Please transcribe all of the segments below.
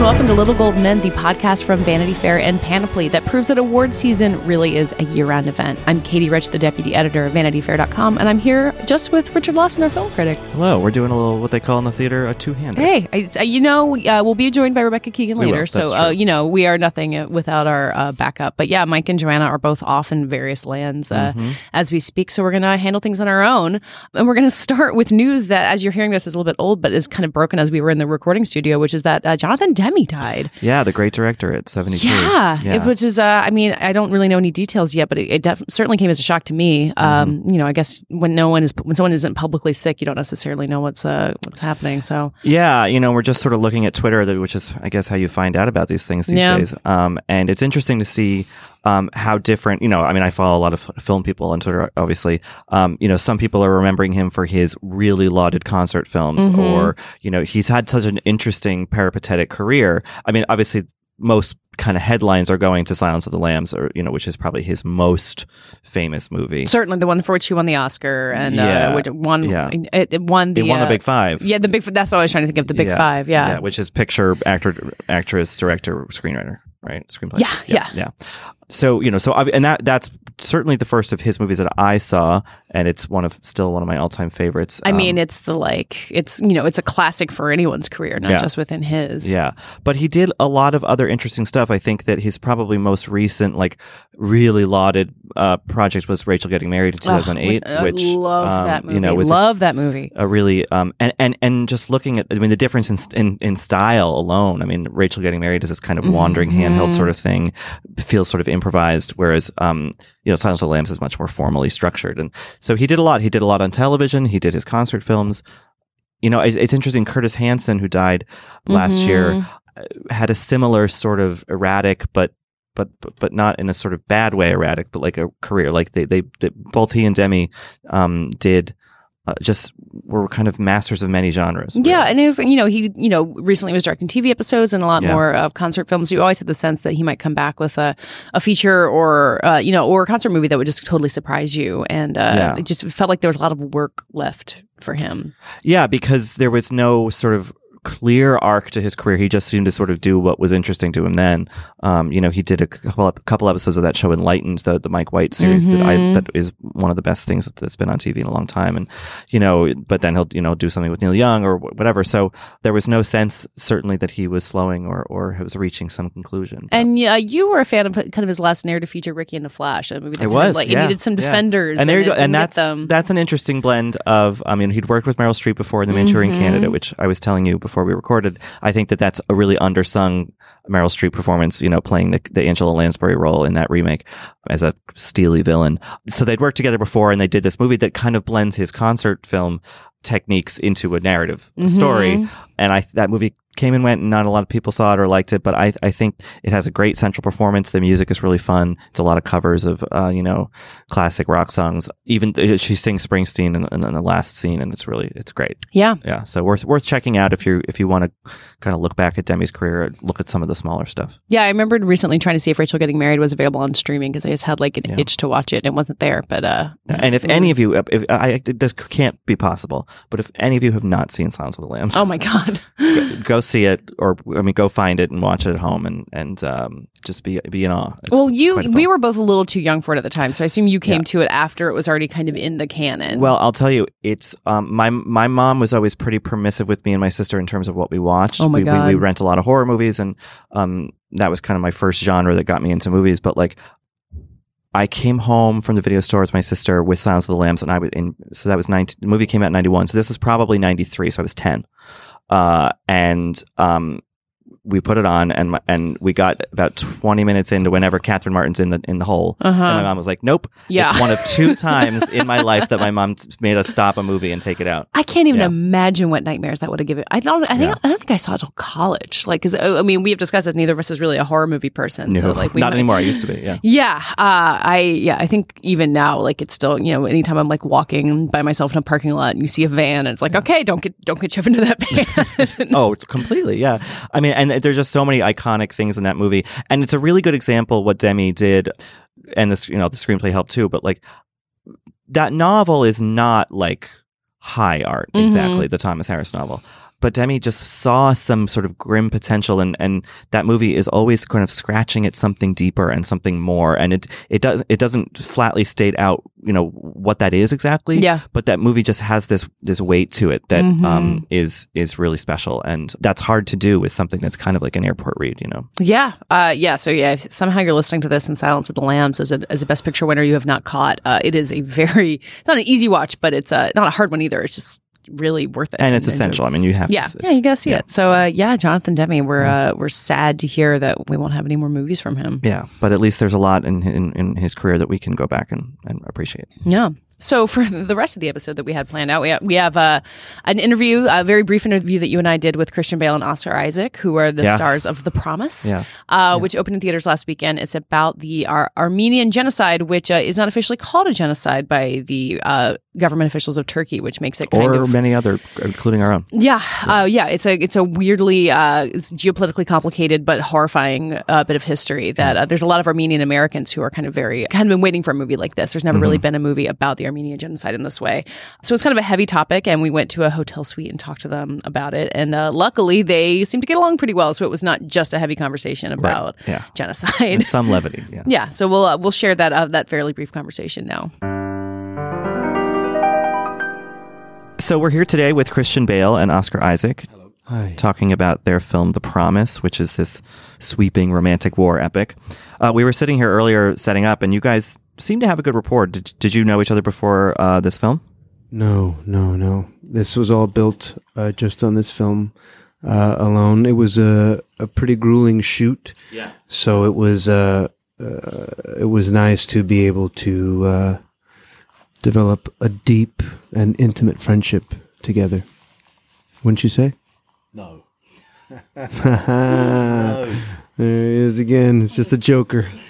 And welcome to Little Gold Men, the podcast from Vanity Fair and Panoply that proves that award season really is a year round event. I'm Katie Rich, the deputy editor of VanityFair.com, and I'm here just with Richard Lawson, our film critic. Hello, we're doing a little what they call in the theater a two hander. Hey, I, I- you know, uh, we'll be joined by Rebecca Keegan We later, so uh, you know we are nothing uh, without our uh, backup. But yeah, Mike and Joanna are both off in various lands uh, Mm-hmm. as we speak, so we're going to handle things on our own, and we're going to start with news that, as you're hearing this, is a little bit old, but is kind of broken as we were in the recording studio, which is that uh, Jonathan Demme died. Yeah, the great director at 73. Yeah, It, which is, uh, I mean, I don't really know any details yet, but it, it def- certainly came as a shock to me. Um, Mm-hmm. You know, I guess when no one is, when someone isn't publicly sick, you don't necessarily know what's uh, what's happening. So Yeah, you know, we're just sort of looking at Twitter, which is, I guess, how you find out about these things these Yeah. days. Um, and it's interesting to see um, how different, you know, I mean, I follow a lot of film people on Twitter, obviously. Um, you know, some people are remembering him for his really lauded concert films, Mhm. or, you know, he's had such an interesting peripatetic career. I mean, obviously, most kind of headlines are going to Silence of the Lambs, or, you know, which is probably his most famous movie. certainly the one for which he won the Oscar and Yeah. uh, which won, Yeah. it, it won the he won uh, the Big Five. Yeah, the big. That's what I was trying to think of. The big five. Yeah. which is picture, actor, actress, director, screenwriter, right? Screenplay. Yeah, yeah. yeah. So you know, so obvi- and that that's certainly the first of his movies that I saw, and it's one of still one of my all time favorites. I mean, Um, it's the like, it's you know, it's a classic for anyone's career, not Yeah. just within his. Yeah, but he did a lot of other interesting stuff. I think that his probably most recent, like, really lauded uh, project was Rachel getting married in two thousand eight, I which love um, that movie. You know, was love that movie. a really um and and and just looking at I mean the difference in in, in style alone. I mean Rachel getting married is this kind of wandering Mm-hmm. handheld sort of thing, feels sort of improvised, whereas um you know Silence of the Lambs is much more formally structured. And so he did a lot. He did a lot on television. He did his concert films. You know, it's, it's interesting. Curtis Hanson, who died last Mhm. year, uh, had a similar sort of erratic, but but but but not in a sort of bad way erratic, but like a career. Like they they, they both he and Demme um, did uh, just were kind of masters of many genres. Yeah, and it was you know he you know recently was directing TV episodes and a lot Yeah. more of concert films. You always had the sense that he might come back with a, a feature or uh, you know or a concert movie that would just totally surprise you, and uh, Yeah. it just felt like there was a lot of work left for him. yeah, because there was no sort of clear arc to his career. He just seemed to sort of do what was interesting to him. Then, um, you know, he did a couple a couple episodes of that show Enlightened, the the Mike White series that I Mhm. that is one of the best things that's been on TV in a long time. And you know, but then he'll you know do something with Neil Young or whatever. So there was no sense certainly that he was slowing or or was reaching some conclusion. But- And yeah, you were a fan of kind of his last narrative feature, Ricki and the Flash. Movie that It was like yeah, needed some yeah. defenders, and there you go, and that's them. that's an interesting blend of. I mean, he'd worked with Meryl Streep before in The Manchurian Mhm. Candidate, which I was telling you before we recorded. I think that that's a really undersung Meryl Streep performance. You know, playing the, the Angela Lansbury role in that remake as a steely villain. So they'd worked together before, and they did this movie that kind of blends his concert film techniques into a narrative Mhm. story. And I that movie came and went, and not a lot of people saw it or liked it. But I I think it has a great central performance. The music is really fun. It's a lot of covers of uh, you know classic rock songs. Even she sings Springsteen in, in, in the last scene, and it's really it's great. yeah. Yeah, so worth worth checking out if you if you want to kind of look back at Demme's career, look at some of the smaller stuff. Yeah, I remembered recently trying to see if Rachel Getting Married was available on streaming because I just had like an Yeah. itch to watch it and it wasn't there. But uh, And if any of you, if, I, it just can't be possible. But if any of you have not seen Silence of the Lambs, Oh my god. go, go see it, or I mean, go find it and watch it at home, and and um, just be be in awe. It's well, you we were both a little too young for it at the time, so I assume you came Yeah. to it after it was already kind of in the canon. Well, I'll tell you, it's um, my my mom was always pretty permissive with me and my sister in terms of what we watched. Oh my we, God. We, we rent a lot of horror movies, and um, that was kind of my first genre that got me into movies. But like, I came home from the video store with my sister with Silence of the Lambs, and I was in. So that was 19, The movie came out in ninety one. So this is probably ninety three. So I was ten, uh, and um, we put it on, and my, and we got about twenty minutes into whenever Catherine Martin's in the in the hole. uh-huh. And my mom was like, "Nope." Yeah. It's one of two times in my life that my mom made us stop a movie and take it out. I can't even Yeah. imagine what nightmares that would have given. I don't. I think Yeah. I don't think I saw it till college. Like, because I mean, we have discussed it. Neither of us is really a horror movie person. No, so like, we not might- anymore. I used to be. Yeah. Yeah, uh, I yeah, I think even now, like it's still you know, anytime I'm like walking by myself in a parking lot and you see a van, and it's like, okay, don't get don't get shoved into that van. Oh, it's completely. Yeah. I mean, and there's just so many iconic things in that movie, and it's a really good example what Demme did, and this you know the screenplay helped too. But like that novel is not like high art Mhm. exactly the Thomas Harris novel. But Demme just saw some sort of grim potential, and, and that movie is always kind of scratching at something deeper and something more. And it it does it doesn't flatly state out you know what that is exactly. Yeah. But that movie just has this this weight to it that Mhm. um, is is really special, and that's hard to do with something that's kind of like an airport read. You know. yeah, uh, yeah. So yeah, if somehow you're listening to this in Silence of the Lambs as a as a Best Picture winner you have not caught, uh, it is a very it's not an easy watch, but it's uh, not a hard one either. It's just really worth it, And it's essential. I mean, you have. Yeah, to, yeah, you gotta see yeah. it. So, uh, yeah, Jonathan Demme, we're uh, we're sad to hear that we won't have any more movies from him. Yeah, but at least there's a lot in in, in his career that we can go back and, and appreciate. Yeah. So for the rest of the episode that we had planned out, we have, we have uh, an interview, a very brief interview that you and I did with Christian Bale and Oscar Isaac, who are the Yeah. stars of The Promise, Yeah. uh, which opened in theaters last weekend. It's about the Ar- Armenian genocide, which uh, is not officially called a genocide by the uh, government officials of Turkey, which makes it kind Or of many other, including our own. yeah, uh, yeah. It's a it's a weirdly uh, it's geopolitically complicated but horrifying uh, bit of history. That uh, there's a lot of Armenian Americans who are kind of very kind of been waiting for a movie like this. There's never really been a movie about the Armenian genocide in this way, so it's kind of a heavy topic. And we went to a hotel suite and talked to them about it. And uh, luckily, they seemed to get along pretty well. So it was not just a heavy conversation about Yeah. genocide. And some levity. Yeah. yeah, so we'll uh, we'll share that uh, that fairly brief conversation now. So we're here today with Christian Bale and Oscar Isaac. Hi. talking about their film The Promise, which is this sweeping romantic war epic. Uh, we were sitting here earlier setting up, and you guys seem to have a good rapport. Did, did you know each other before uh, this film? No, no, no. This was all built uh, just on this film uh, alone. It was a, a pretty grueling shoot. Yeah. So it was uh, uh, it was nice to be able to uh, develop a deep and intimate friendship together. Wouldn't you say? No. there he is again. It's just a joker.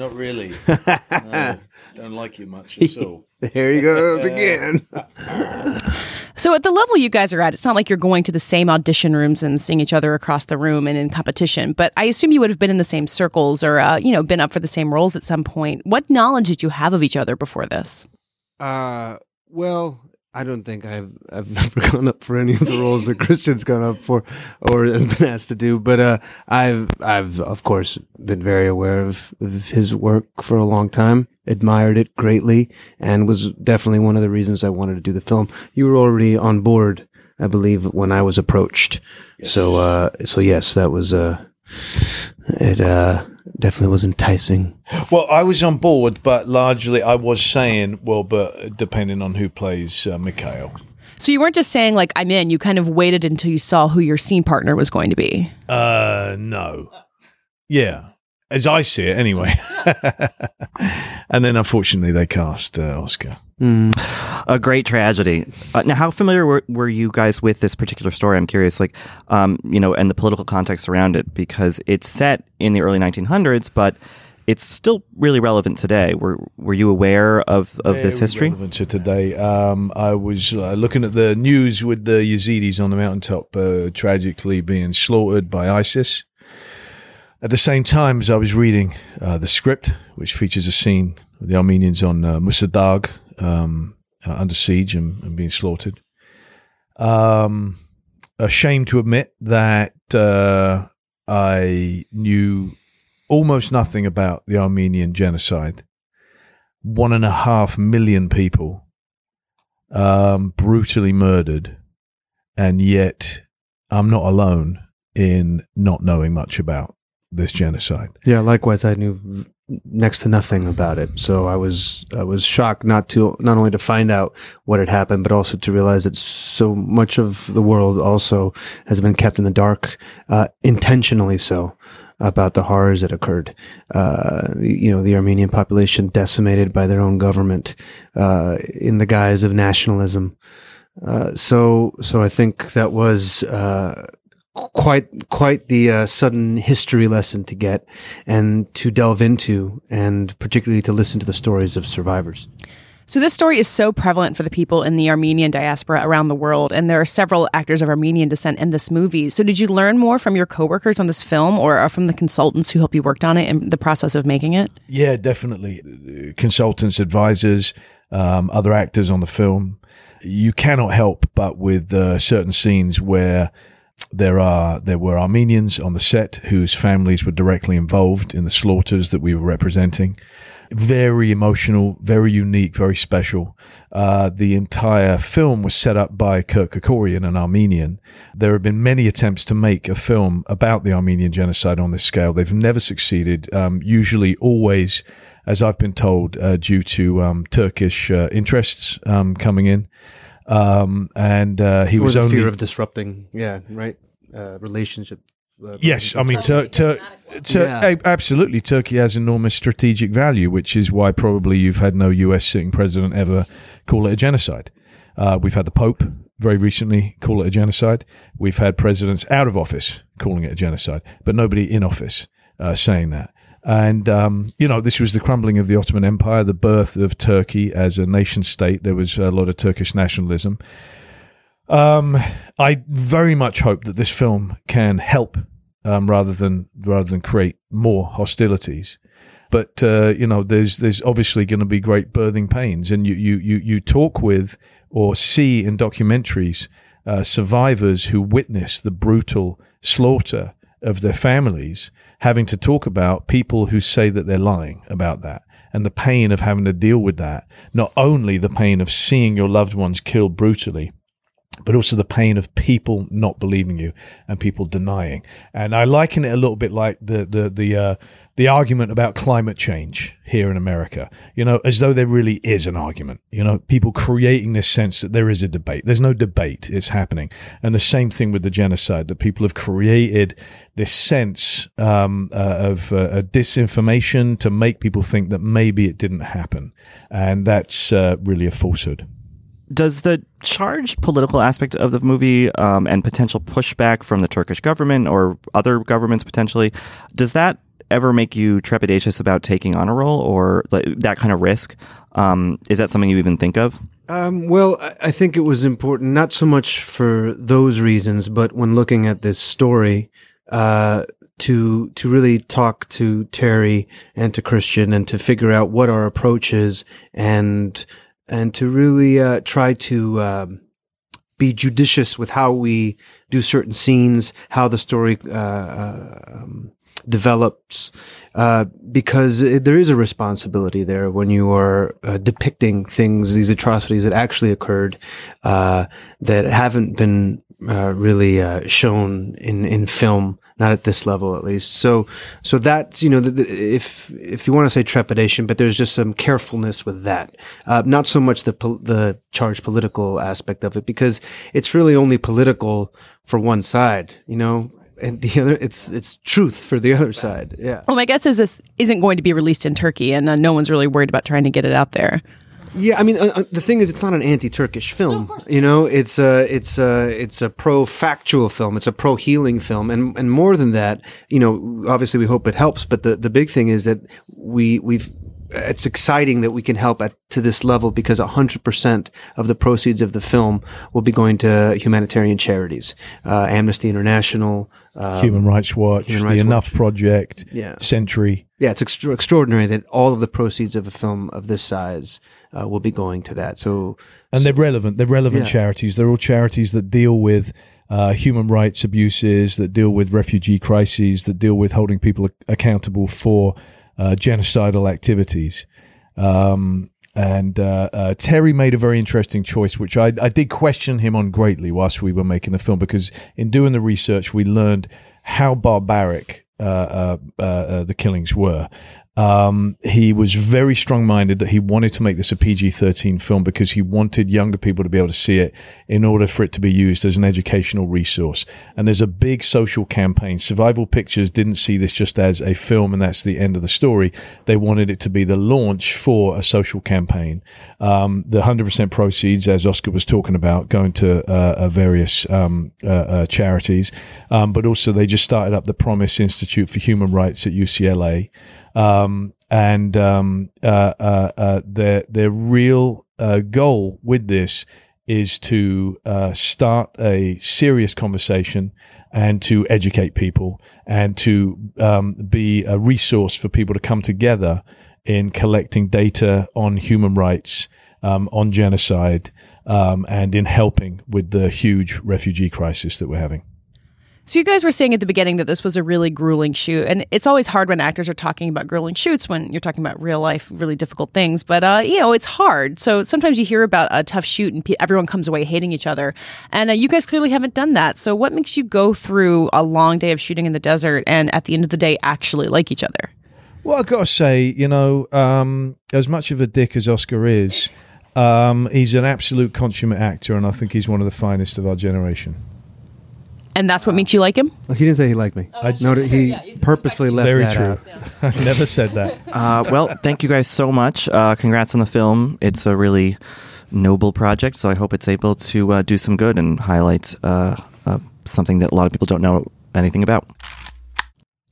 Not really. no, don't like you much at all. There he goes again. So at the level you guys are at, it's not like you're going to the same audition rooms and seeing each other across the room and in competition. But I assume you would have been in the same circles or uh, you know been up for the same roles at some point. What knowledge did you have of each other before this? Uh, well, I don't think I've I've never gone up for any of the roles that Christian's gone up for or has been asked to do. But uh, I've I've of course been very aware of, of his work for a long time, admired it greatly, and was definitely one of the reasons I wanted to do the film. You were already on board, I believe, when I was approached. So uh, so yes, that was uh, it. Uh, definitely was enticing. Well, I was on board, but largely I was saying, well, but depending on who plays uh, Mikhail. So you weren't just saying like I'm in. You kind of waited until you saw who your scene partner was going to be. Uh, no. Yeah, as I see it, anyway. and then, unfortunately, they cast uh, Oscar. Mm. A great tragedy. Uh, now, how familiar were, were you guys with this particular story? I'm curious, like, um, you know, and the political context around it, because it's set in the early 1900s, but it's still really relevant today. Were Were you aware of, of this history? relevant to today. Um, I was uh, looking at the news with the Yazidis on the mountaintop uh, tragically being slaughtered by ISIS. At the same time as I was reading uh, the script, which features a scene with the Armenians on uh, Musa Dagh um, uh, under siege and, and being slaughtered. Um, ashamed to admit that uh, I knew almost nothing about the Armenian genocide. One and a half million people um, brutally murdered, and yet I'm not alone in not knowing much about this genocide. Yeah, likewise, I knew next to nothing about it. So I was I was shocked not to not only to find out what had happened, but also to realize that so much of the world also has been kept in the dark, uh, intentionally so. About the horrors that occurred, uh, you know, the Armenian population decimated by their own government uh, in the guise of nationalism. Uh, so, so I think that was uh, quite quite the uh, sudden history lesson to get and to delve into, and particularly to listen to the stories of survivors. So, this story is so prevalent for the people in the Armenian diaspora around the world, and there are several actors of Armenian descent in this movie. So, did you learn more from your coworkers on this film or from the consultants who helped you worked on it in the process of making it? Yeah, definitely. Consultants, advisors, um, other actors on the film. You cannot help but with uh, certain scenes where there are there were Armenians on the set whose families were directly involved in the slaughters that we were representing. Very emotional, very unique, very special. Uh, the entire film was set up by Kirk Kerkorian, an Armenian. There have been many attempts to make a film about the Armenian genocide on this scale. They've never succeeded. Um, usually, always, as I've been told, uh, due to um, Turkish uh, interests um, coming in. Um, and uh, he Or was the only fear of disrupting, yeah, right, uh, relationship. Uh, Yes, I mean, Tur- Tur- Tur- Yeah. a- absolutely. Turkey has enormous strategic value, which is why probably you've had no U.S. sitting president ever call it a genocide. Uh, we've had the Pope very recently call it a genocide. We've had presidents out of office calling it a genocide, but nobody in office uh, saying that. And, um, you know, this was the crumbling of the Ottoman Empire, the birth of Turkey as a nation state. There was a lot of Turkish nationalism. Um, I very much hope that this film can help um, rather than rather than create more hostilities. But uh, you know, there's there's obviously going to be great birthing pains, and you you you you talk with or see in documentaries uh, survivors who witness the brutal slaughter of their families, having to talk about people who say that they're lying about that. And the pain of having to deal with that, not only the pain of seeing your loved ones killed brutally, but also the pain of people not believing you and people denying. And I liken it a little bit like the the the uh, the argument about climate change here in America. You know, as though there really is an argument. You know, people creating this sense that there is a debate. There's no debate. It's happening. And the same thing with the genocide. That people have created this sense um, uh, of uh, disinformation to make people think that maybe it didn't happen, and that's uh, really a falsehood. Does the charged political aspect of the movie um, and potential pushback from the Turkish government or other governments potentially, does that ever make you trepidatious about taking on a role or that kind of risk? Um, is that something you even think of? Um, well, I- I think it was important not so much for those reasons, but when looking at this story, uh, to to really talk to Terry and to Christian and to figure out what our approach is and and to really uh, try to um, be judicious with how we do certain scenes, how the story uh, um, develops, uh, because it, there is a responsibility there when you are uh, depicting things, these atrocities that actually occurred, uh, that haven't been uh, really uh, shown in in film, not at this level at least. So, so that's you know, the, the, if if you want to say trepidation, but there's just some carefulness with that. Uh, not so much the pol- the charged political aspect of it, because it's really only political for one side, you know, and the other it's it's truth for the other side. Yeah. Well, my guess is this isn't going to be released in Turkey, and uh, no one's really worried about trying to get it out there. Yeah, I mean, uh, uh, the thing is, it's not an anti-Turkish film. you know, it's a it's a it's a pro-factual film. It's a pro-healing film, and and more than that, you know, obviously we hope it helps. But the the big thing is that we we've it's exciting that we can help at to this level because 100% of the proceeds of the film will be going to humanitarian charities, uh, Amnesty International, uh, Human Rights Watch, Human the Rights Enough Project, Yeah. Century. Yeah, it's extra- extraordinary that all of the proceeds of a film of this size uh, will be going to that. So, and they're relevant. They're relevant Yeah. charities. They're all charities that deal with uh, human rights abuses, that deal with refugee crises, that deal with holding people ac- accountable for uh, genocidal activities. Um, and uh, uh, Terry made a very interesting choice, which I, I did question him on greatly whilst we were making the film, because in doing the research, we learned how barbaric uh, uh, uh, uh, the killings were. Um, he was very strong minded that he wanted to make this a PG 13 film because he wanted younger people to be able to see it in order for it to be used as an educational resource. And there's a big social campaign. Survival Pictures didn't see this just as a film and that's the end of the story. They wanted it to be the launch for a social campaign. Um, the 100% proceeds, as Oscar was talking about, going to uh, uh, various um, uh, uh, charities. Um, but also, they just started up the Promise Institute for Human Rights at UCLA um, and um, uh, uh, uh, their their real uh, goal with this is to uh, start a serious conversation and to educate people and to um, be a resource for people to come together in collecting data on human rights, um, on genocide, um, and in helping with the huge refugee crisis that we're having. So you guys were saying at the beginning that this was a really grueling shoot, and it's always hard when actors are talking about grueling shoots when you're talking about real life, really difficult things. But uh, you know, it's hard. So sometimes you hear about a tough shoot and pe- everyone comes away hating each other, and uh, you guys clearly haven't done that. So what makes you go through a long day of shooting in the desert and at the end of the day actually like each other? Well, I've got to say, you know, um, as much of a dick as Oscar is, um, he's an absolute consummate actor, and I think he's one of the finest of our generation. And that's what makes you like him. Well, he didn't say he liked me. I noted he purposefully left Very that true. out. I never said that. Uh, well, thank you guys so much. Uh, congrats on the film. It's a really noble project, so I hope it's able to uh, do some good and highlight uh, uh, something that a lot of people don't know anything about.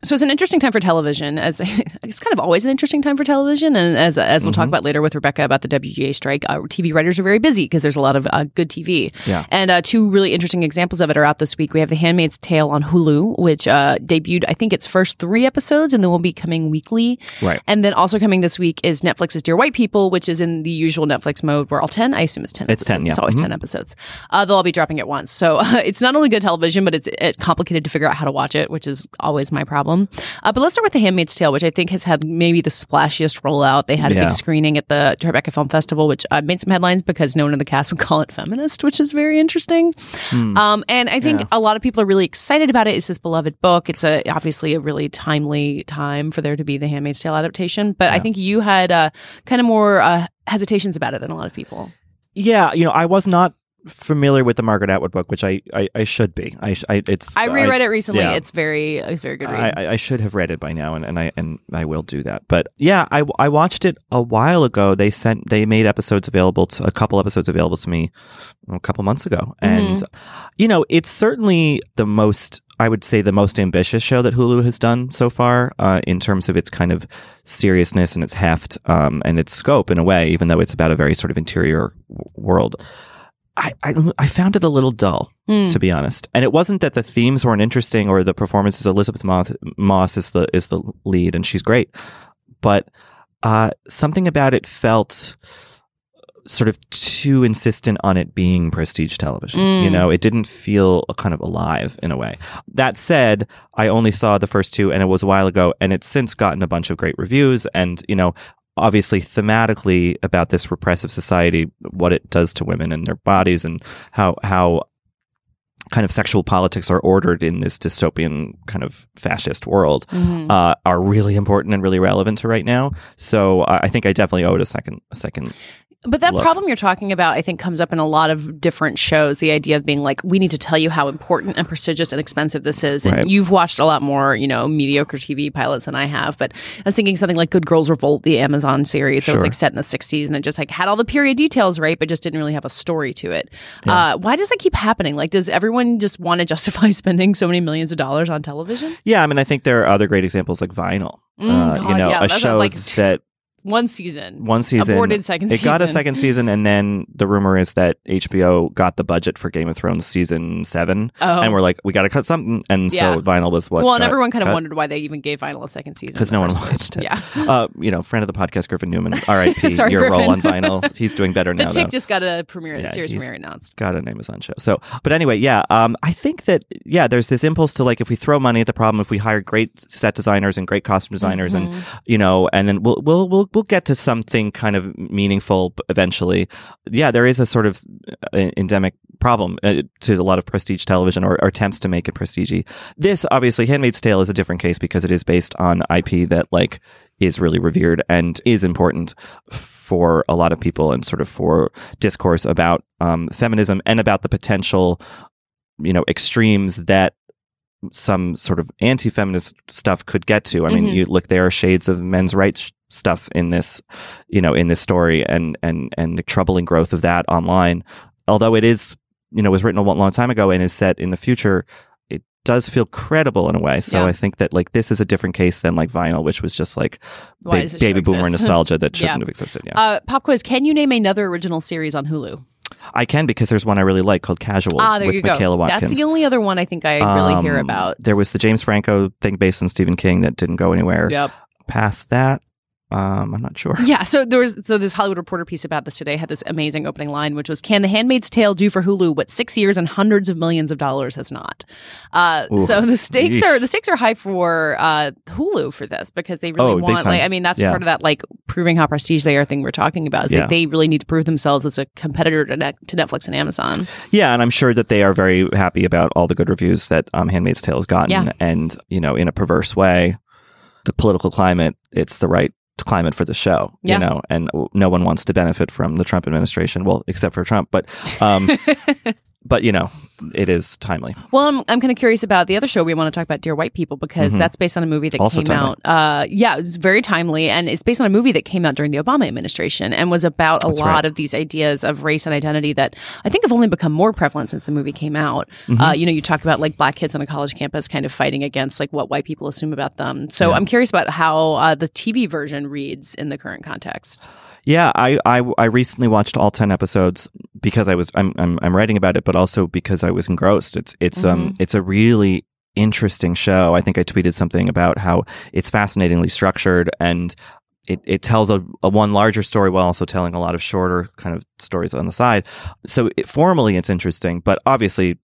So it's an interesting time for television, as it's kind of always an interesting time for television. And as as we'll talk about later with Rebecca about the WGA strike, uh, TV writers are very busy because there's a lot of uh, good TV. Yeah. And uh, two really interesting examples of it are out this week. We have The Handmaid's Tale on Hulu, which uh, debuted, I think, its first three episodes, and then will be coming weekly. Right. And then also coming this week is Netflix's Dear White People, which is in the usual Netflix mode. Where all ten, I assume it's ten. It's 10, episodes. yeah. It's always Mhm. ten episodes. Uh, they'll all be dropping at once, so uh, it's not only good television, but it's uh, complicated to figure out how to watch it, which is always my problem. Uh, but let's start with The Handmaid's Tale, which I think has had maybe the splashiest rollout. They had a Yeah. big screening at the Tribeca Film Festival, which uh, made some headlines because no one in the cast would call it feminist, which is very interesting. Um, and I think Yeah. a lot of people are really excited about it. It's this beloved book. It's a obviously a really timely time for there to be the Handmaid's Tale adaptation. But I think you had uh, kind of more uh, hesitations about it than a lot of people. Yeah, you know, I was not familiar with the Margaret Atwood book, which I I, I should be. I, I it's I reread it recently. yeah. It's very it's very good read. I, I- I should have read it by now, and, and I and I will do that. But yeah, I, I watched it a while ago. They sent they made episodes available to a couple episodes available to me a couple months ago, and you know it's certainly the most I would say the most ambitious show that Hulu has done so far uh, in terms of its kind of seriousness and its heft um, and its scope in a way, even though it's about a very sort of interior w- world. I, I, I found it a little dull, Hmm. to be honest. And it wasn't that the themes weren't interesting or the performances. Elisabeth Moss, Moss is the is the lead, and she's great. But uh, something about it felt sort of too insistent on it being prestige television. Mm. You know, it didn't feel kind of alive in a way. That said, I only saw the first two, and it was a while ago, and it's since gotten a bunch of great reviews. And you know, obviously thematically about this repressive society, what it does to women and their bodies, and how how kind of sexual politics are ordered in this dystopian kind of fascist world Mhm. uh, are really important and really relevant to right now. So uh, I think I definitely owe it a second a second But that look. problem you're talking about, I think, comes up in a lot of different shows. The idea of being like, we need to tell you how important and prestigious and expensive this is. And Right. you've watched a lot more, you know, mediocre TV pilots than I have. But I was thinking something like Good Girls Revolt, the Amazon series that was like set in the 60s and it just like had all the period details, right? But just didn't really have a story to it. Uh, why does that keep happening? Like, does everyone just want to justify spending so many millions of dollars on television? Yeah, I mean, I think there are other great examples like Vinyl. Mm, uh, God, you know, yeah, a, show like, that one season. one season. Aborted second it got a second season, and then the rumor is that HBO got the budget for Game of Thrones season seven, Oh. and we're like, we got to cut something, and Yeah. so Vinyl was what. well, and everyone kind of wondered why they even gave Vinyl a second season because no one watched place. it. Yeah. uh, you know, friend of the podcast, Griffin Newman. R.I.P. Sorry, Your role on Vinyl. He's doing better The now. chick though. just got a premiere, Yeah, series premiere announced. got an Amazon show. So, but anyway, yeah, um, I think that yeah, there's this impulse to like if we throw money at the problem, if we hire great set designers and great costume designers, Mm-hmm. and you know, and then we'll we'll we'll we'll get to something kind of meaningful eventually. Yeah, there is a sort of uh, endemic problem uh, to a lot of prestige television or, or attempts to make it prestige. This obviously, *Handmaid's Tale* is a different case because it is based on IP that like is really revered and is important for a lot of people and sort of for discourse about um, feminism and about the potential, you know, extremes that some sort of anti-feminist stuff could get to. I mean, Mhm. you look there are shades of men's rights stuff in this, you know, in this story and and and the troubling growth of that online. Although it is, you know, was written a long, time ago and is set in the future, it does feel credible in a way. So Yeah. I think that like this is a different case than like vinyl, which was just like ba- does the show baby boomer exist? nostalgia that shouldn't Yeah. have existed. Yeah, Uh, pop quiz: Can you name another original series on Hulu? I can because there's one I really like called Casual ah, there with you go. Watkins. That's the only other one I think I really hear Um, about. There was the James Franco thing based on Stephen King that didn't go anywhere. Yep. Past that, um, I'm not sure. Yeah, so there was so this Hollywood Reporter piece about this today had this amazing opening line, which was, "Can The Handmaid's Tale do for Hulu what six years and hundreds of millions of dollars has not?" Uh, Ooh, so the stakes yeesh. are the stakes are high for uh, Hulu for this because they really Oh, want. Like. I mean, that's Yeah. part of that like proving how prestige they are thing we're talking about. Is Yeah. that they really need to prove themselves as a competitor to, Net- to Netflix and Amazon. Yeah, and I'm sure that they are very happy about all the good reviews that um, Handmaid's Tale has gotten. Yeah. And, you know, in a perverse way, the political climate, it's the right climate for the show, Yeah. you know, and no one wants to benefit from the Trump administration. Well, except for Trump, but, um, but, you know, it is timely. Well, I'm, I'm kind of curious about the other show we want to talk about, Dear White People, because Mhm. that's based on a movie that Also came timely. out. Uh, yeah, it's very timely, and it's based on a movie that came out during the Obama administration and was about a That's lot right. of these ideas of race and identity that I think have only become more prevalent since the movie came out. Mm-hmm. Uh, you know, you talk about like black kids on a college campus kind of fighting against like what white people assume about them. So Yeah. I'm curious about how uh, the TV version reads in the current context. Yeah, I, I I recently watched all ten episodes because I was I'm I'm, I'm writing about it, but also because I was engrossed. It's it's um it's a really interesting show. I think I tweeted something about how it's fascinatingly structured and it, it tells a, a one larger story while also telling a lot of shorter kind of stories on the side. So it, formally, it's interesting, but obviously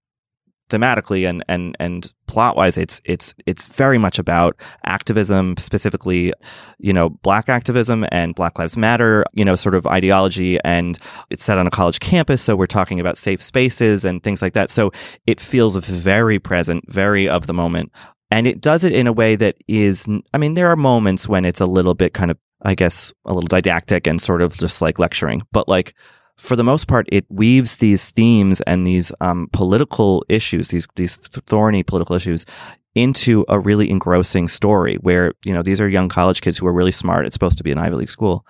thematically and and and plot wise it's it's it's very much about activism specifically you know black activism and black lives matter you know sort of ideology and it's set on a college campus so we're talking about safe spaces and things like that. So it feels very present very of the moment. And it does it in a way that is i mean there are moments when it's a little bit kind of i guess a little didactic and sort of just like lecturing. But like for the most part, it weaves these themes and these um, political issues, these these thorny political issues, into a really engrossing story. Where you know these are young college kids who are really smart. It's supposed to be an Ivy League school,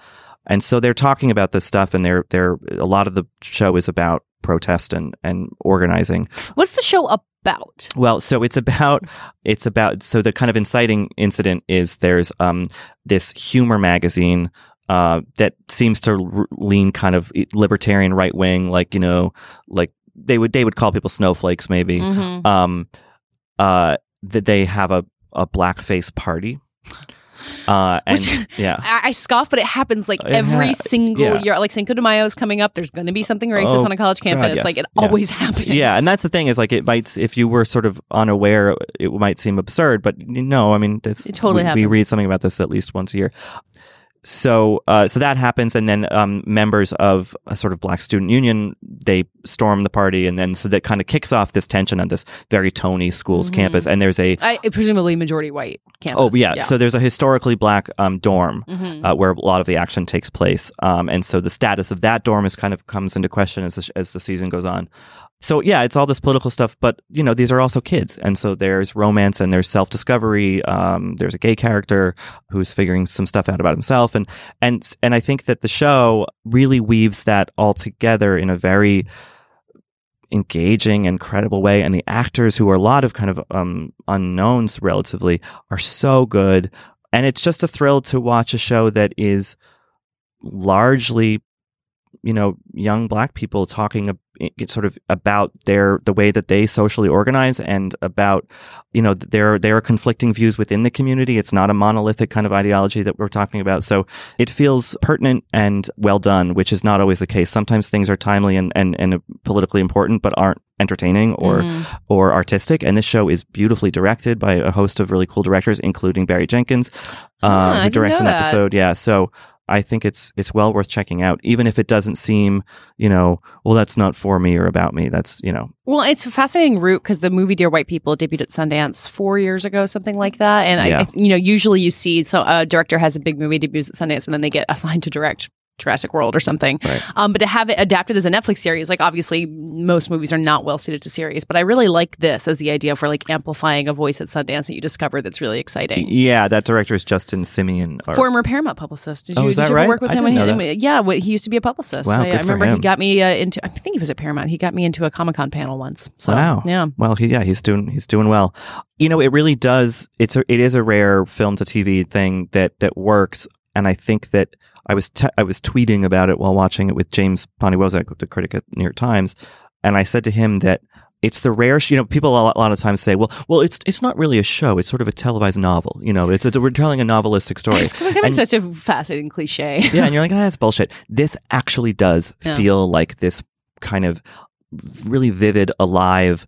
and so they're talking about this stuff. And they're they're a lot of the show is about protest and and organizing. What's the show about? Well, so it's about it's about so the kind of inciting incident is there's um this humor magazine uh that seems to r- lean kind of libertarian right wing like you know like they would they would call people snowflakes maybe Mhm. um uh that they have a a blackface party uh and Which- yeah I, I scoff, but it happens like It every single yeah. year. Like Cinco de Mayo is coming up. There's going to be something racist Oh, on a college campus. yes. Like it Yeah. always happens. Yeah, and that's the thing is like it might if you were sort of unaware, it might seem absurd, but no, I mean this, It totally we, we read something about this at least once a year. So, uh, so that happens, and then um, members of a sort of black student union they storm the party, and then so that kind of kicks off this tension on this very Tony school's Mhm. campus. And there's a I, presumably majority white campus. oh yeah, so there's a historically black um, dorm Mhm. uh, where a lot of the action takes place. Um, and so the status of that dorm is kind of comes into question as the, as the season goes on. So yeah, it's all this political stuff, but you know these are also kids, and so there's romance and there's self discovery. Um, there's a gay character who's figuring some stuff out about himself, and and and I think that the show really weaves that all together in a very engaging and credible way. And the actors who are a lot of kind of um, unknowns relatively are so good. And it's just a thrill to watch a show that is largely you know young black people talking sort of about their the way that they socially organize and about you know there there are conflicting views within the community. It's not a monolithic kind of ideology that we're talking about. So it feels pertinent and well done which is not always the case. Sometimes things are timely and and, and politically important but aren't entertaining or Mhm. or artistic. And this show is beautifully directed by a host of really cool directors including Barry Jenkins Ah, I um, who directs an that. episode. Yeah. So I think it's it's well worth checking out, even if it doesn't seem, you know, well, that's not for me or about me. That's you know, Well, it's a fascinating route because the movie Dear White People debuted at Sundance four years ago, something like that. And I, Yeah. I, you know, usually you see so a director has a big movie debuts at Sundance, and then they get assigned to direct Jurassic World or something. Right. Um, but to have it adapted as a Netflix series, like obviously most movies are not well suited to series, but I really like this as the idea for like amplifying a voice at Sundance that you discover that's really exciting. yeah, that director is Justin Simien. or- Former Paramount publicist. Did Oh, you, is did that you right? work with I him? when he, yeah, he used to be a publicist. Wow, I, good I for remember he got me uh, into. I think he was at Paramount. He got me into a Comic Con panel once. So wow. yeah. Well, he, yeah, he's doing he's doing well. You know, it really does. It's a, it is a rare film to TV thing that that works, and I think that I was te- I was tweeting about it while watching it with James Poniewozik, the critic at New York Times, and I said to him that. It's the rare, sh- you know. People a lot, a lot of times say, "Well, well, it's it's not really a show. It's sort of a televised novel. You know, it's a, we're telling a novelistic story." It's becoming And- such a fascinating cliche. yeah, and you're like, ah, that's bullshit. This actually does Yeah. feel like this kind of really vivid, alive,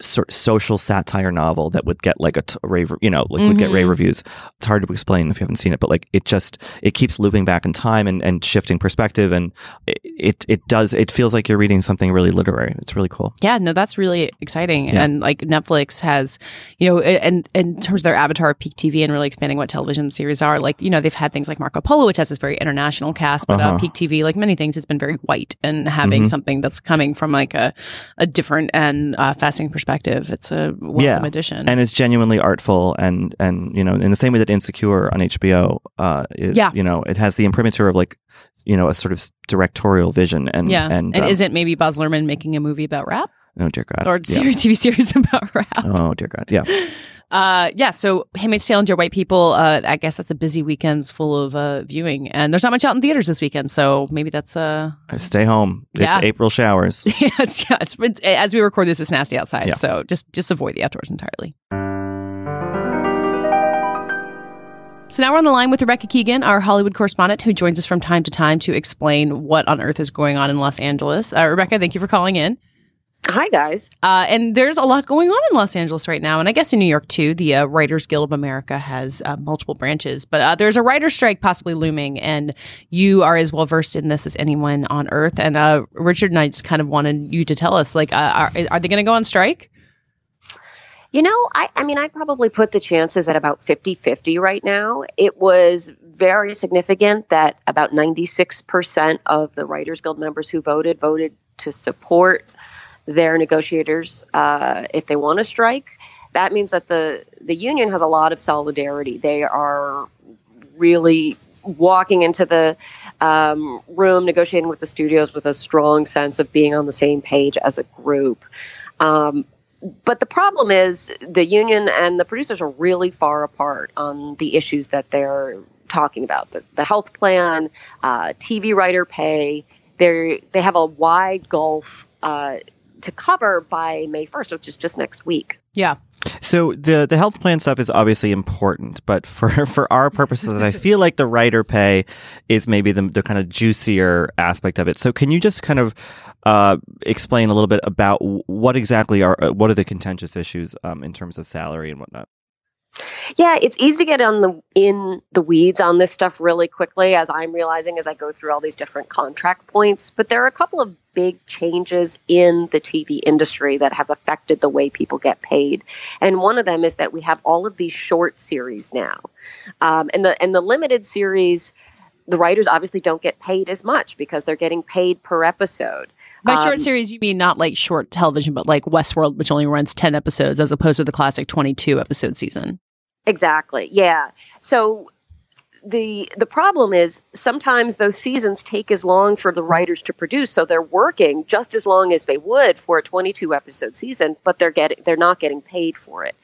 social satire novel that would get like a t- rave, you know, like would get rave mm-hmm. reviews. It's hard to explain if you haven't seen it, but like it just it keeps looping back in time and, and shifting perspective, and it, it it does it feels like you're reading something really literary. It's really cool. Yeah, no, that's really exciting. Yeah. And like Netflix has, you know, and and in terms of their avatar of peak TV and really expanding what television series are, like, you know, they've had things like Marco Polo, which has this very international cast, but uh Uh-huh. peak TV, like many things, it's been very white. And having Mhm. something that's coming from like a, a different and uh, fascinating perspective, it's a welcome Yeah. addition. And it's genuinely artful, and and you know, in the same way that Insecure on HBO uh, is, Yeah. you know, it has the imprimatur of like, you know, a sort of directorial vision, and yeah. and, And, um, isn't maybe Baz Luhrmann making a movie about rap oh dear God, or yeah. series, TV series about rap? Oh dear God, yeah. Uh, yeah. So Handmaid's Tale and Dear White People. Uh, I guess that's a busy weekend's full of uh, viewing, and there's not much out in theaters this weekend. So maybe that's uh, Stay home. Yeah. It's April showers. yeah, it's, yeah. It's, it's- as we record this, it's nasty outside. Yeah. So just just avoid the outdoors entirely. So now we're on the line with Rebecca Keegan, our Hollywood correspondent, who joins us from time to time to explain what on earth is going on in Los Angeles. Uh, Rebecca, thank you for calling in. Hi, guys. Uh, and there's a lot going on in Los Angeles right now, and I guess in New York too. The uh, Writers Guild of America has uh, multiple branches, but uh, there's a writer strike possibly looming, and you are as well versed in this as anyone on earth. And uh, Richard and I just kind of wanted you to tell us, like, uh, are, are they going to go on strike? You know, I, I mean, I'd probably put the chances at about 50 50 right now. It was very significant that about 96% of the Writers Guild members who voted voted to support their negotiators uh, if they want to strike. That means that the, the union has a lot of solidarity. They are really walking into the um, room negotiating with the studios with a strong sense of being on the same page as a group. Um, but the problem is the union and the producers are really far apart on the issues that they're talking about the, the health plan uh, tv writer pay they they have a wide gulf uh, to cover by may 1st which is just next week Yeah. So the the health plan stuff is obviously important, but for for our purposes, I feel like the writer pay is maybe the the kind of juicier aspect of it. So can you just kind of uh, explain a little bit about what exactly are uh, what are the contentious issues um, in terms of salary and whatnot? Yeah, it's easy to get on the in the weeds on this stuff really quickly, as I'm realizing as I go through all these different contract points. But there are a couple of big changes in the TV industry that have affected the way people get paid, and one of them is that we have all of these short series now, um, and the and the limited series. The writers obviously don't get paid as much because they're getting paid per episode. By short Um, series, you mean not like short television, but like Westworld, which only runs 10 episodes as opposed to the classic 22 episode season. Exactly. Yeah. So the the problem is sometimes those seasons take as long for the writers to produce so they're working just as long as they would for a 22 episode season but they're getting they're not getting paid for it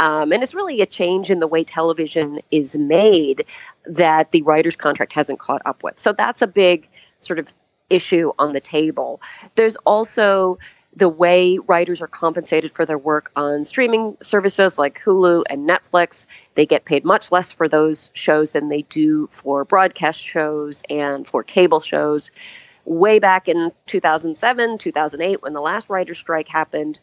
um, and it's really a change in the way television is made that the writer's contract hasn't caught up with. So that's a big sort of issue on the table. There's also the way writers are compensated for their work on streaming services like Hulu and Netflix. They get paid much less for those shows than they do for broadcast shows and for cable shows. Way back in 2007, 2008, when the last writer's strike happened,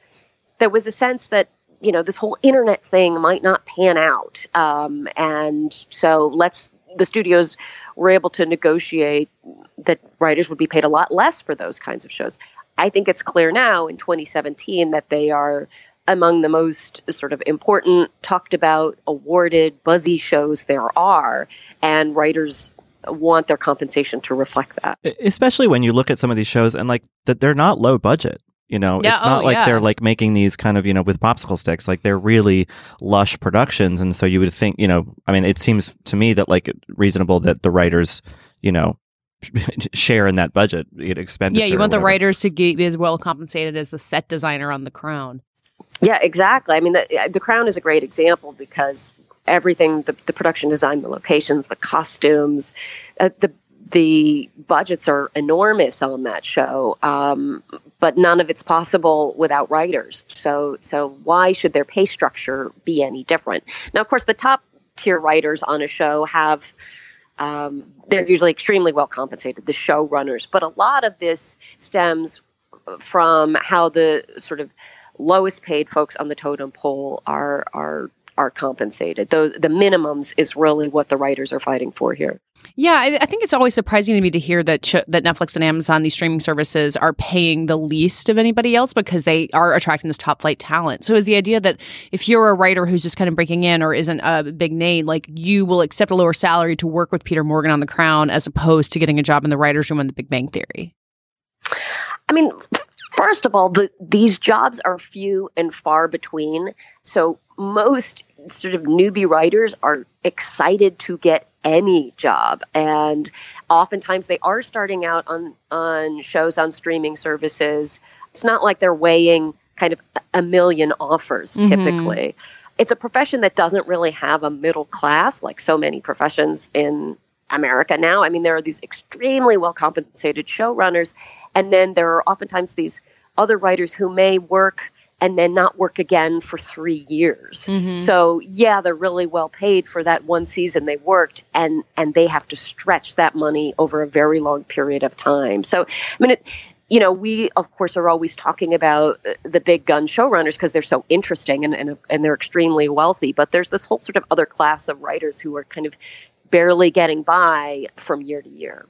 there was a sense that you know this whole internet thing might not pan out um, and so let's the studios were able to negotiate that writers would be paid a lot less for those kinds of shows i think it's clear now in 2017 that they are among the most sort of important talked about awarded buzzy shows there are and writers want their compensation to reflect that especially when you look at some of these shows and like that they're not low budget you know, Yeah, it's oh, not oh, like yeah. they're like making these kind of, you know, with popsicle sticks. Like they're really lush productions. And so you would think, you know, I mean, it seems to me that like reasonable that the writers, you know, share in that budget expenditure. Yeah, you want the writers to be as well compensated as the set designer on The Crown. Yeah, exactly. I mean, the, the Crown is a great example because everything the, the production design, the locations, the costumes, uh, the the budgets are enormous on that show, um, but none of it's possible without writers. So, so why should their pay structure be any different? Now, of course, the top tier writers on a show have um, they're usually extremely well compensated, the showrunners. But a lot of this stems from how the sort of lowest paid folks on the totem pole are are are compensated. Those the minimums is really what the writers are fighting for here. Yeah, I, I think it's always surprising to me to hear that ch- that Netflix and Amazon, these streaming services, are paying the least of anybody else because they are attracting this top flight talent. So is the idea that if you're a writer who's just kind of breaking in or isn't a big name, like you will accept a lower salary to work with Peter Morgan on The Crown as opposed to getting a job in the writers' room on The Big Bang Theory? I mean, first of all, the, these jobs are few and far between. So most sort of newbie writers are excited to get any job, and oftentimes they are starting out on on shows on streaming services. It's not like they're weighing kind of a million offers Mhm. typically. It's a profession that doesn't really have a middle class like so many professions in America now. I mean, there are these extremely well compensated showrunners, and then there are oftentimes these other writers who may work and then not work again for three years. Mhm. So yeah, they're really well paid for that one season they worked, and and they have to stretch that money over a very long period of time. So I mean, it, you know, we of course are always talking about uh, the big gun showrunners because they're so interesting and, and and they're extremely wealthy. But there's this whole sort of other class of writers who are kind of barely getting by from year to year.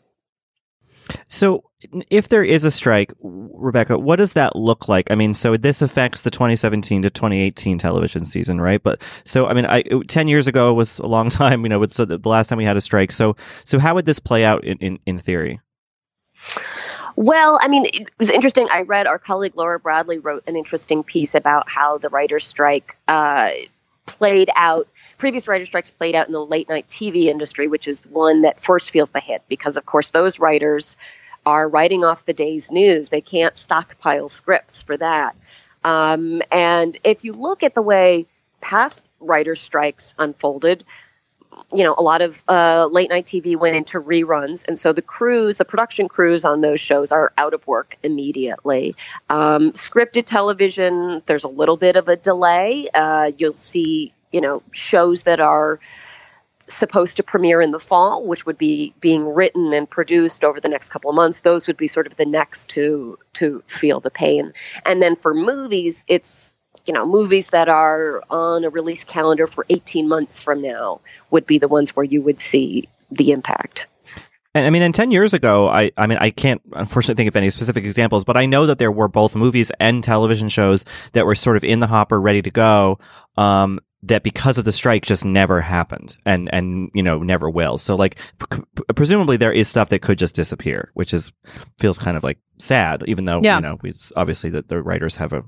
So, if there is a strike, Rebecca, what does that look like? I mean, so this affects the 2017 to 2018 television season, right? But so, I mean, I, 10 years ago was a long time, you know, with, so the, last time we had a strike. So, so how would this play out in, in, in theory? Well, I mean, it was interesting. I read our colleague Laura Bradley wrote an interesting piece about how the writer's strike uh, played out. Previous writer strikes played out in the late night TV industry, which is one that first feels the hit because, of course, those writers are writing off the day's news. They can't stockpile scripts for that. Um, and if you look at the way past writer strikes unfolded, you know, a lot of uh, late night TV went into reruns, and so the crews, the production crews on those shows, are out of work immediately. Um, scripted television, there's a little bit of a delay. Uh, you'll see, you know, shows that are supposed to premiere in the fall, which would be being written and produced over the next couple of months. Those would be sort of the next to to feel the pain. And then for movies, it's you know movies that are on a release calendar for 18 months from now would be the ones where you would see the impact. And I mean, and 10 years ago, I, I mean, I can't unfortunately think of any specific examples, but I know that there were both movies and television shows that were sort of in the hopper, ready to go. Um, that because of the strike just never happened and, and, you know, never will. So like, p- presumably there is stuff that could just disappear, which is, feels kind of like sad, even though, Yeah. you know, we obviously that the writers have a,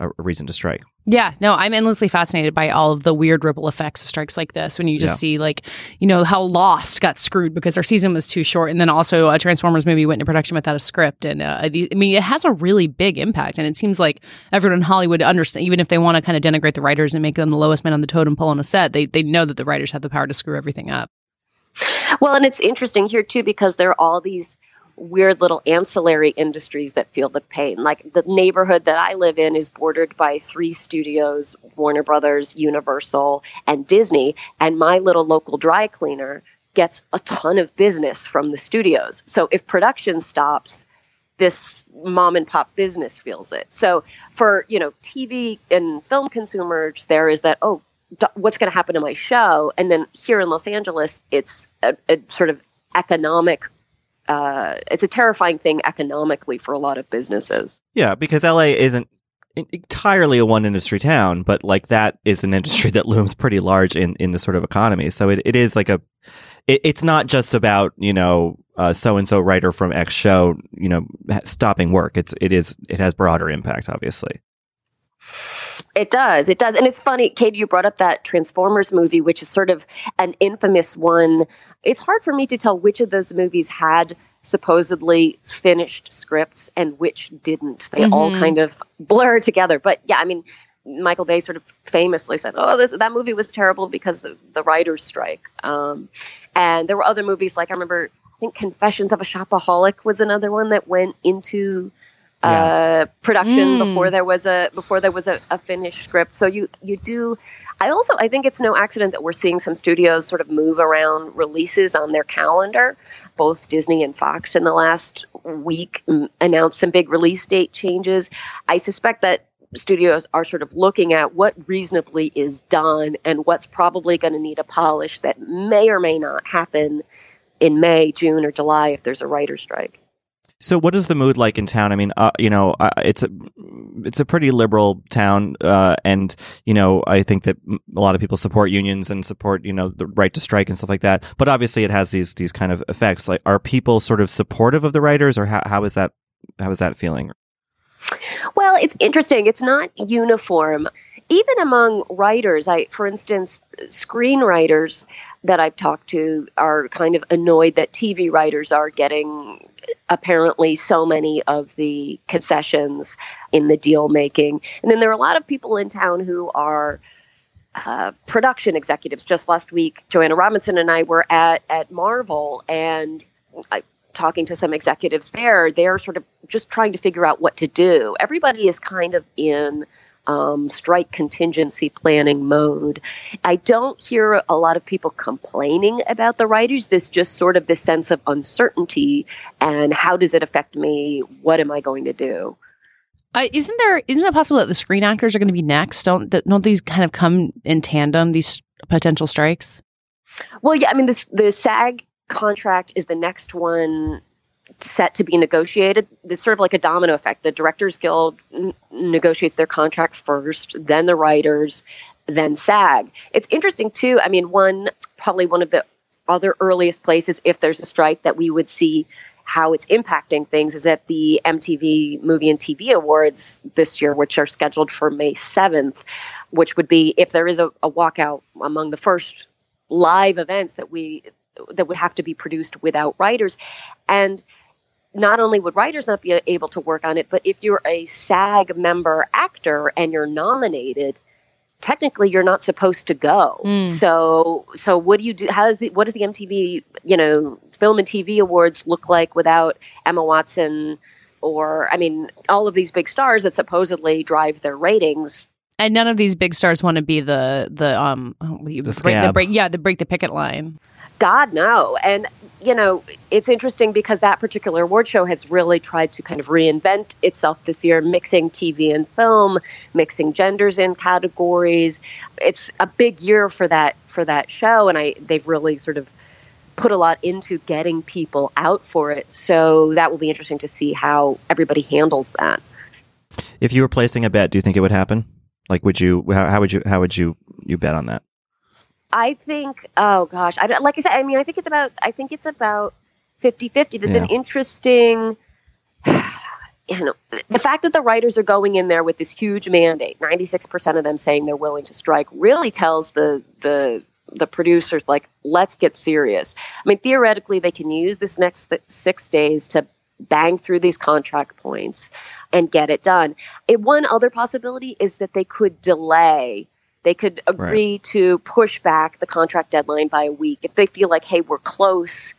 a reason to strike. Yeah, no, I'm endlessly fascinated by all of the weird ripple effects of strikes like this. When you just Yeah. see, like, you know, how Lost got screwed because their season was too short, and then also a Transformers movie went into production without a script. And uh, the, I mean, it has a really big impact. And it seems like everyone in Hollywood understands, even if they want to kind of denigrate the writers and make them the lowest man on the totem pole on a set, they they know that the writers have the power to screw everything up. Well, and it's interesting here too because there are all these weird little ancillary industries that feel the pain. Like the neighborhood that I live in is bordered by three studios Warner Brothers, Universal, and Disney. And my little local dry cleaner gets a ton of business from the studios. So if production stops, this mom and pop business feels it. So for, you know, TV and film consumers, there is that, oh, what's going to happen to my show? And then here in Los Angeles, it's a, a sort of economic uh, it's a terrifying thing economically for a lot of businesses. Yeah, because LA isn't entirely a one industry town, but like that is an industry that looms pretty large in, in the sort of economy. So it, it is like a, it, it's not just about, you know, so and so writer from X show, you know, stopping work. It's, it is, it has broader impact, obviously. It does. It does. And it's funny, Kate, you brought up that Transformers movie, which is sort of an infamous one. It's hard for me to tell which of those movies had supposedly finished scripts and which didn't. They mm-hmm. all kind of blur together. But yeah, I mean, Michael Bay sort of famously said, "Oh, this that movie was terrible because the the writers' strike." Um, and there were other movies like I remember, I think Confessions of a Shopaholic was another one that went into uh, production mm. before there was a before there was a, a finished script. So you you do. I also I think it's no accident that we're seeing some studios sort of move around releases on their calendar. Both Disney and Fox in the last week announced some big release date changes. I suspect that studios are sort of looking at what reasonably is done and what's probably going to need a polish that may or may not happen in May, June, or July if there's a writer strike. So, what is the mood like in town? I mean, uh, you know, uh, it's a it's a pretty liberal town, uh, and you know, I think that a lot of people support unions and support you know the right to strike and stuff like that. But obviously, it has these these kind of effects. Like, are people sort of supportive of the writers, or how how is that how is that feeling? Well, it's interesting. It's not uniform. Even among writers, I, for instance, screenwriters that I've talked to are kind of annoyed that TV writers are getting apparently so many of the concessions in the deal making. And then there are a lot of people in town who are uh, production executives. Just last week, Joanna Robinson and I were at at Marvel, and I, talking to some executives there. They're sort of just trying to figure out what to do. Everybody is kind of in um, strike contingency planning mode. I don't hear a lot of people complaining about the writers. This just sort of this sense of uncertainty and how does it affect me? What am I going to do? Uh, isn't there? Isn't it possible that the screen actors are going to be next? Don't don't these kind of come in tandem? These potential strikes. Well, yeah. I mean, this the SAG contract is the next one set to be negotiated. It's sort of like a domino effect. The Directors Guild n- negotiates their contract first, then the writers, then SAG. It's interesting too. I mean, one probably one of the other earliest places, if there's a strike, that we would see how it's impacting things is at the MTV Movie and TV Awards this year, which are scheduled for May 7th, which would be if there is a, a walkout among the first live events that we that would have to be produced without writers. And not only would writers not be able to work on it, but if you're a SAG member actor and you're nominated, technically you're not supposed to go. Mm. So so what do you do? How does the what does the MTV you know film and TV awards look like without Emma Watson? Or I mean, all of these big stars that supposedly drive their ratings and none of these big stars want to be the the um the break the break yeah the break the picket line. God no. And you know, it's interesting because that particular award show has really tried to kind of reinvent itself this year, mixing TV and film, mixing genders in categories. It's a big year for that for that show, and I they've really sort of put a lot into getting people out for it. So that will be interesting to see how everybody handles that. If you were placing a bet, do you think it would happen? Like, would you? How, how would you? How would you? You bet on that? I think, oh gosh, I like I said, I mean, I think it's about, I think it's about 50 50. There's yeah. an interesting, you know, the fact that the writers are going in there with this huge mandate, 96% of them saying they're willing to strike, really tells the, the, the producers, like, let's get serious. I mean, theoretically, they can use this next th- six days to bang through these contract points and get it done. It, one other possibility is that they could delay They could agree to push back the contract deadline by a week if they feel like, hey, we're close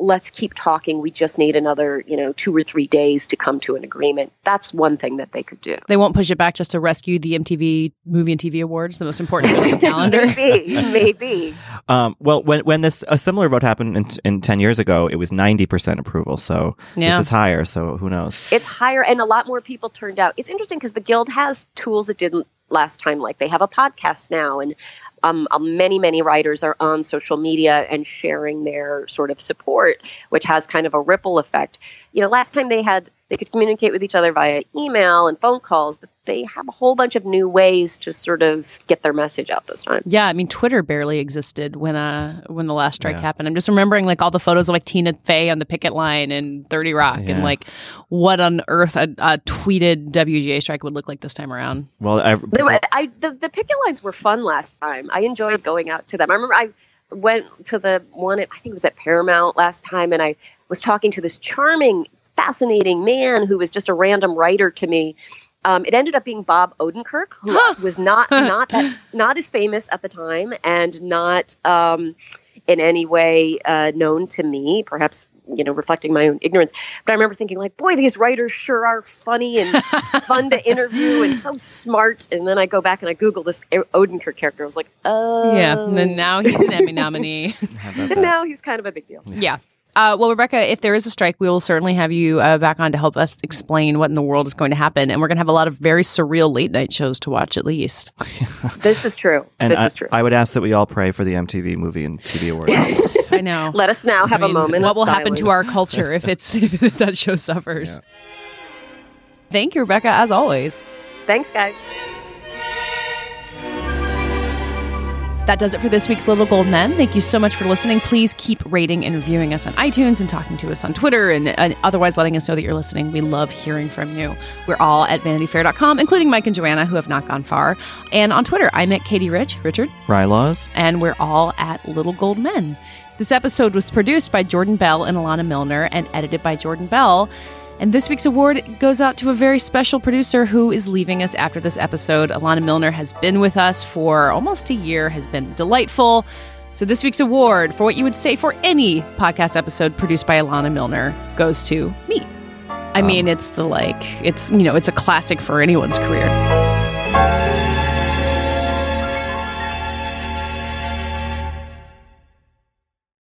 let's keep talking. We just need another, you know, two or three days to come to an agreement. That's one thing that they could do. They won't push it back just to rescue the MTV Movie and TV Awards, the most important thing on the calendar. maybe, maybe. Um, well, when when this a similar vote happened in, in ten years ago, it was ninety percent approval. So Yeah. this is higher. So who knows? It's higher, and a lot more people turned out. It's interesting because the guild has tools it didn't last time. Like they have a podcast now, and um, um, many many writers are on social media and sharing their sort of support, which has kind of a ripple effect. You know, last time they had they could communicate with each other via email and phone calls, but they have a whole bunch of new ways to sort of get their message out this time. Yeah, I mean Twitter barely existed when uh when the last strike Yeah. happened. I'm just remembering like all the photos of like Tina Fey on the picket line and 30 Rock and like what on earth a, a tweeted WGA strike would look like this time around. Well, I, They were, I the, the picket lines were fun last time. I enjoyed going out to them. I remember I went to the one at, I think it was at Paramount last time, and I was talking to this charming, fascinating man who was just a random writer to me. Um, it ended up being Bob Odenkirk, who was not not that not as famous at the time and not um, in any way uh, known to me. Perhaps you know reflecting my own ignorance. But I remember thinking like, boy, these writers sure are funny and fun to interview and so smart. And then I go back and I Google this Odenkirk character. I was like, oh, Yeah, and then now he's an Emmy nominee. And now he's kind of a big deal. yeah. Uh, well, Rebecca, if there is a strike, we will certainly have you uh, back on to help us explain what in the world is going to happen. And we're going to have a lot of very surreal late night shows to watch, at least. This is true. and this I, is true. I would ask that we all pray for the MTV Movie and TV Awards. I know. Let us now have I mean, a moment. What of will happen to our culture if it's if that show suffers? Thank you, Rebecca, as always. Thanks, guys. That does it for this week's Little Gold Men. Thank you so much for listening. Please keep rating and reviewing us on iTunes and talking to us on Twitter and, and otherwise letting us know that you're listening. We love hearing from you. We're all at vanityfair.com, including Mike and Joanna, who have not gone far. And on Twitter, I'm at Katey Rich, Richard, Rilaws. and we're all at Little Gold Men. This episode was produced by Jordan Bell and Alana Milner and edited by Jordan Bell. And this week's award goes out to a very special producer who is leaving us after this episode. Alana Milner has been with us for almost a year, has been delightful. So this week's award for what you would say for any podcast episode produced by Alana Milner goes to me. I um, mean, it's the like, it's, you know, it's a classic for anyone's career.